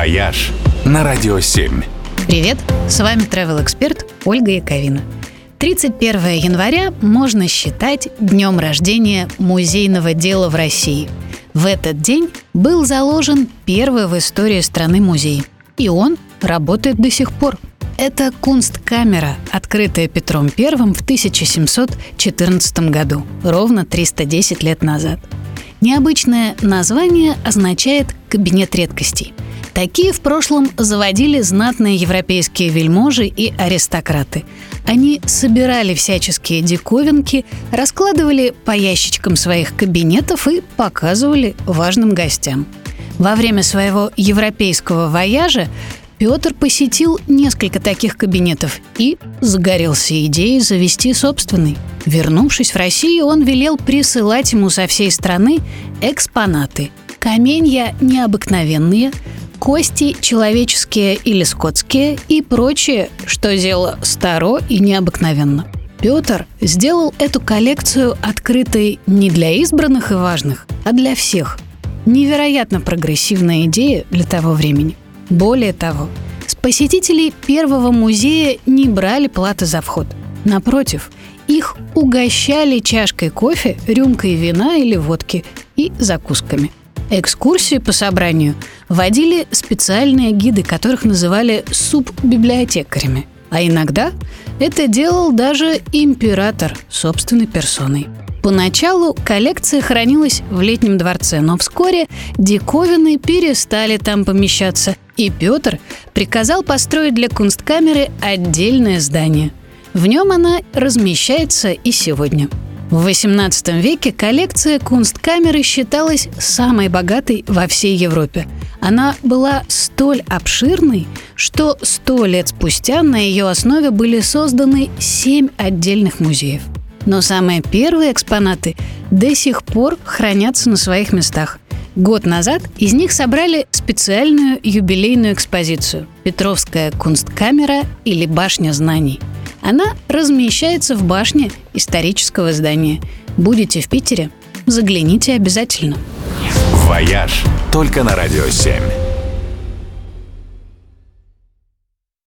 «Вояж» на Радио 7. Привет, с вами travel эксперт Ольга Яковина. 31 января можно считать днем рождения музейного дела в России. В этот день был заложен первый в истории страны музей. И он работает до сих пор. Это Кунсткамера, открытая Петром I в 1714 году, ровно 310 лет назад. Необычное название означает «кабинет редкостей». Такие в прошлом заводили знатные европейские вельможи и аристократы. Они собирали всяческие диковинки, раскладывали по ящичкам своих кабинетов и показывали важным гостям. Во время своего европейского вояжа Петр посетил несколько таких кабинетов и загорелся идеей завести собственный. Вернувшись в Россию, он велел присылать ему со всей страны экспонаты. Каменья необыкновенные, кости человеческие или скотские и прочее, что дело старо и необыкновенно. Петр сделал эту коллекцию открытой не для избранных и важных, а для всех. Невероятно прогрессивная идея для того времени. Более того, с посетителей первого музея не брали платы за вход. Напротив, их угощали чашкой кофе, рюмкой вина или водки и закусками – Экскурсии по собранию водили специальные гиды, которых называли суббиблиотекарями. А иногда это делал даже император собственной персоной. Поначалу коллекция хранилась в летнем дворце, но вскоре диковины перестали там помещаться, и Петр приказал построить для кунсткамеры отдельное здание. В нем она размещается и сегодня – в XVIII веке коллекция Кунсткамеры считалась самой богатой во всей Европе. Она была столь обширной, что сто лет спустя на ее основе были созданы семь отдельных музеев. Но самые первые экспонаты до сих пор хранятся на своих местах. Год назад из них собрали специальную юбилейную экспозицию «Петровская кунсткамера» или «Башня знаний». Она размещается в башне исторического здания. Будете в Питере? Загляните обязательно. «Вояж» только на «Радио 7».